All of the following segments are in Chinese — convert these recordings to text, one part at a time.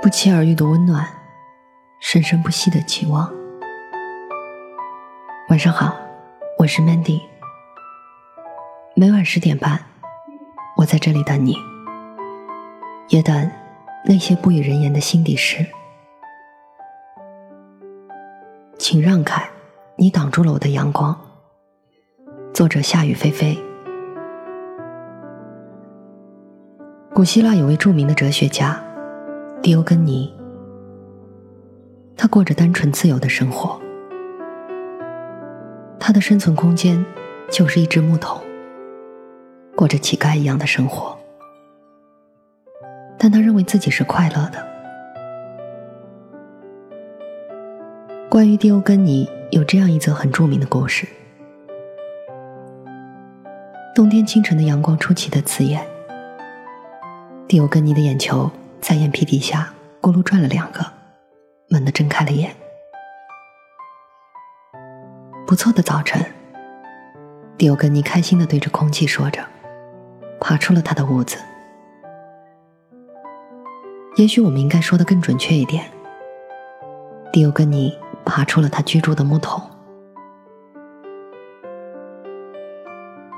不期而遇的温暖，生生不息的期望。晚上好，我是 Mandy。每晚十点半，我在这里等你，也等那些不与人言的心底事。请让开，你挡住了我的阳光。作者：夏雨霏霏。古希腊有位著名的哲学家迪欧根尼，他过着单纯自由的生活，他的生存空间就是一只木桶，过着乞丐一样的生活，但他认为自己是快乐的。关于迪欧根尼，有这样一则很著名的故事：冬天清晨的阳光出奇的刺眼。蒂欧根尼的眼球在眼皮底下咕噜转了两个，猛地睁开了眼。不错的早晨，蒂欧根尼开心的对着空气说着，爬出了他的屋子。也许我们应该说的更准确一点，蒂欧根尼爬出了他居住的木桶。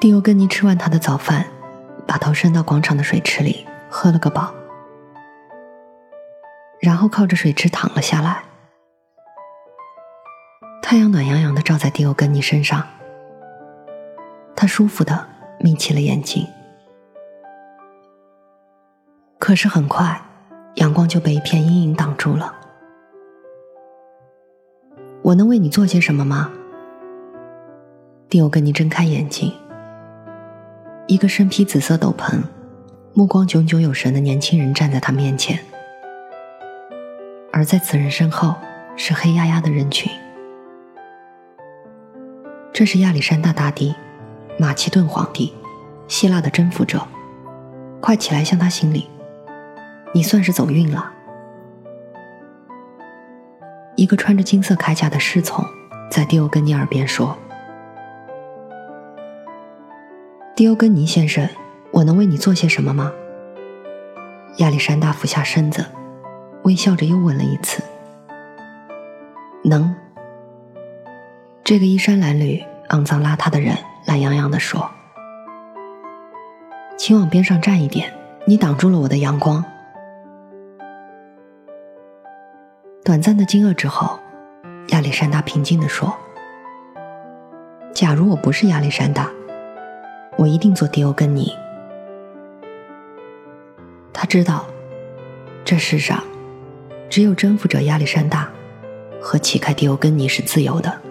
蒂欧根尼吃完他的早饭，把头伸到广场的水池里。喝了个饱，后靠着水池躺了下来。太阳暖洋洋的照在迪欧根尼身上，他舒服的眯起了眼睛。可是很快，阳光就被一片阴影挡住了。我能为你做些什么吗？迪欧根尼睁开眼睛，一个身披紫色斗篷。目光炯炯有神的年轻人站在他面前，而在此人身后是黑压压的人群。这是亚历山大大帝，马其顿皇帝，希腊的征服者。快起来向他行礼，你算是走运了。一个穿着金色铠甲的侍从在迪欧根尼耳边说：“迪欧根尼先生。”我能为你做些什么吗？亚历山大俯下身子，微笑着又问了一次。能。这个衣衫褴褛、肮脏邋遢的人懒洋洋地说：“请往边上站一点，你挡住了我的阳光。”短暂的惊愕之后，亚历山大平静地说：“假如我不是亚历山大，我一定做迪欧根尼。”他知道，这世上只有征服者亚历山大和乞丐迪欧根尼是自由的。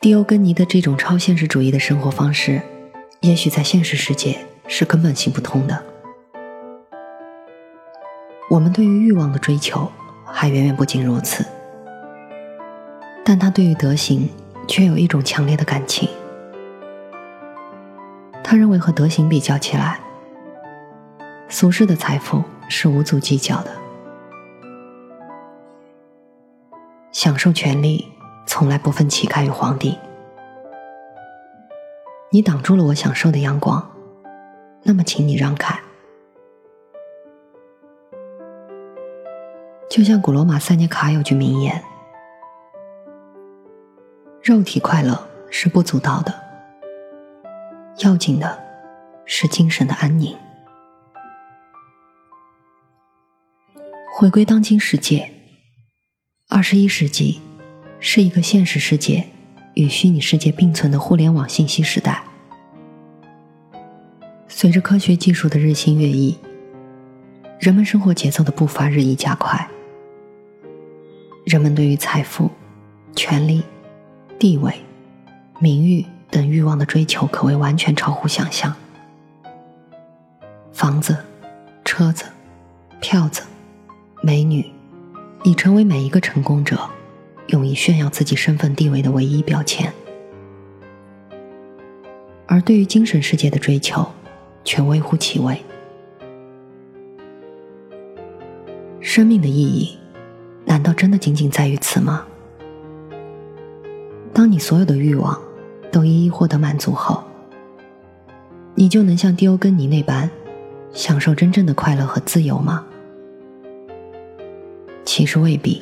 迪欧根尼的这种超现实主义的生活方式，也许在现实世界是根本行不通的。我们对于欲望的追求还远远不仅如此，但他对于德行却有一种强烈的感情。他认为和德行比较起来，俗世的财富是无足计较的。享受权利从来不分乞丐与皇帝。你挡住了我享受的阳光，那么请你让开。就像古罗马塞涅卡有句名言：“肉体快乐是不足道的。”要紧的是精神的安宁。回归当今世界，二十一世纪是一个现实世界与虚拟世界并存的互联网信息时代。随着科学技术的日新月异，人们生活节奏的步伐日益加快，人们对于财富、权力、地位、名誉。等欲望的追求可谓完全超乎想象。房子、车子、票子、美女，已成为每一个成功者用以炫耀自己身份地位的唯一标签。而对于精神世界的追求，却微乎其微。生命的意义，难道真的仅仅在于此吗？当你所有的欲望，都一一获得满足后，你就能像迪欧根尼那般享受真正的快乐和自由吗？其实未必。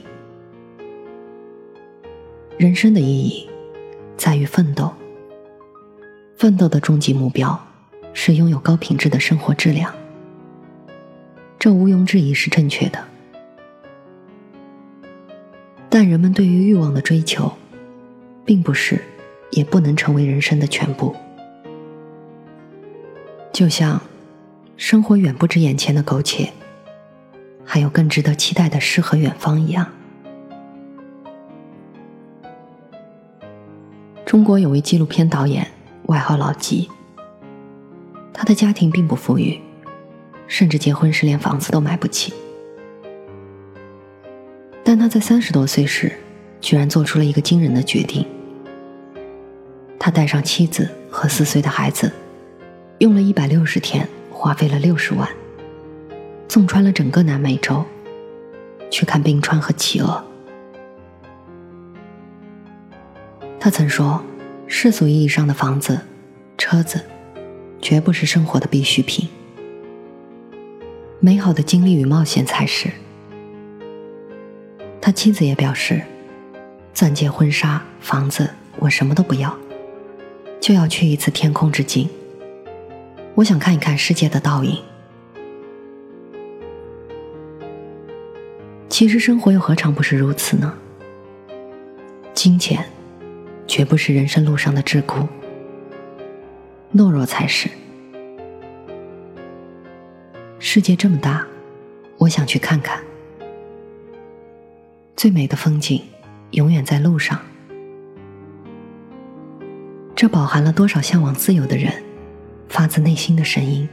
人生的意义在于奋斗，奋斗的终极目标是拥有高品质的生活质量，这毋庸置疑是正确的。但人们对于欲望的追求，并不是，也不能成为人生的全部。就像，生活远不止眼前的苟且，还有更值得期待的诗和远方一样。中国有位纪录片导演，外号老吉。他的家庭并不富裕，甚至结婚时连房子都买不起。但他在三十多岁时，居然做出了一个惊人的决定。他带上妻子和四岁的孩子，用了一百六十天，花费了六十万，纵穿了整个南美洲，去看冰川和企鹅。他曾说：“世俗意义上的房子、车子，绝不是生活的必需品，美好的经历与冒险才是。”他妻子也表示：“钻戒、婚纱、房子，我什么都不要，就要去一次天空之境。我想看一看世界的倒影。其实生活又何尝不是如此呢？金钱，绝不是人生路上的桎梏，懦弱才是。世界这么大，我想去看看。”最美的风景，永远在路上。这饱含了多少向往自由的人发自内心的声音。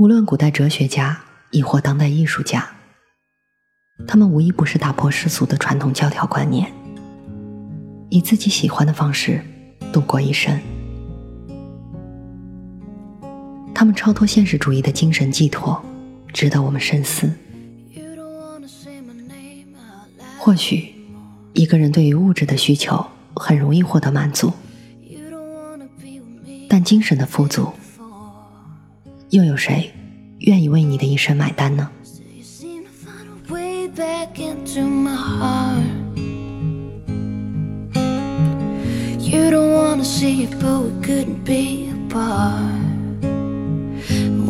无论古代哲学家，亦或当代艺术家，他们无一不是打破世俗的传统教条观念，以自己喜欢的方式度过一生。他们超脱现实主义的精神寄托。值得我们深思。或许，一个人对于物质的需求很容易获得满足，但精神的富足，又有谁愿意为你的一生买单呢？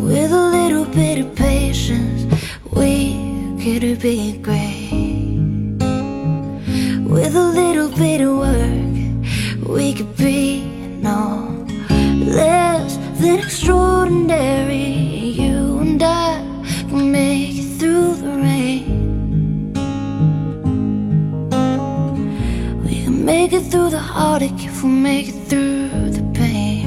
With a little bit of patience, we could be great. With a little bit of work, we could be Can make it through the heartache if we make it through the pain.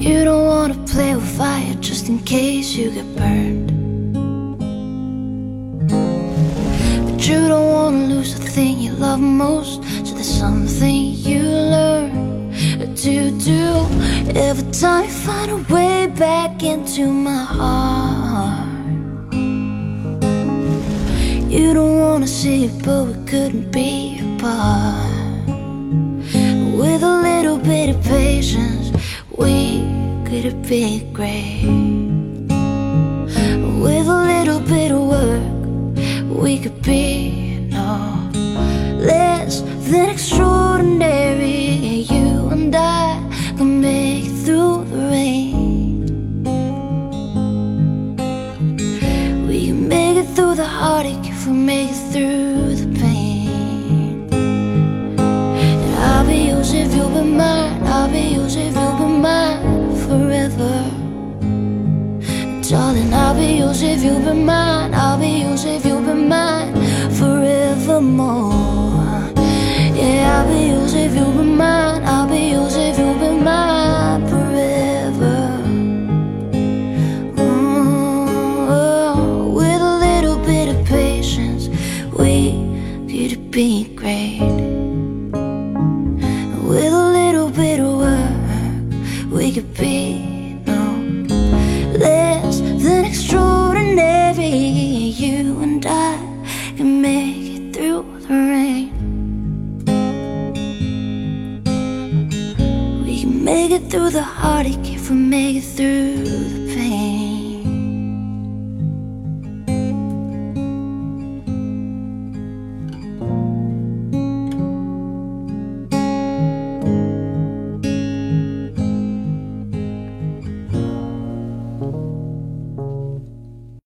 You don't wanna play with fire just in case you get burned. But you don't wanna lose the thing you love most, so there's something you learn to do every time you find a way back into my heart. You don't wanna see it, but we couldn't be apart. With a little bit of patience, we could have been great. With a little bit of work, we could be no less than extraordinary. Heartache if we make it through the pain. And I'll be yours if you'll be mine. I'll be yours if you'll be mine forever. Darling, I'll be yours if you'll be mine. the heartache if we make it through the pain.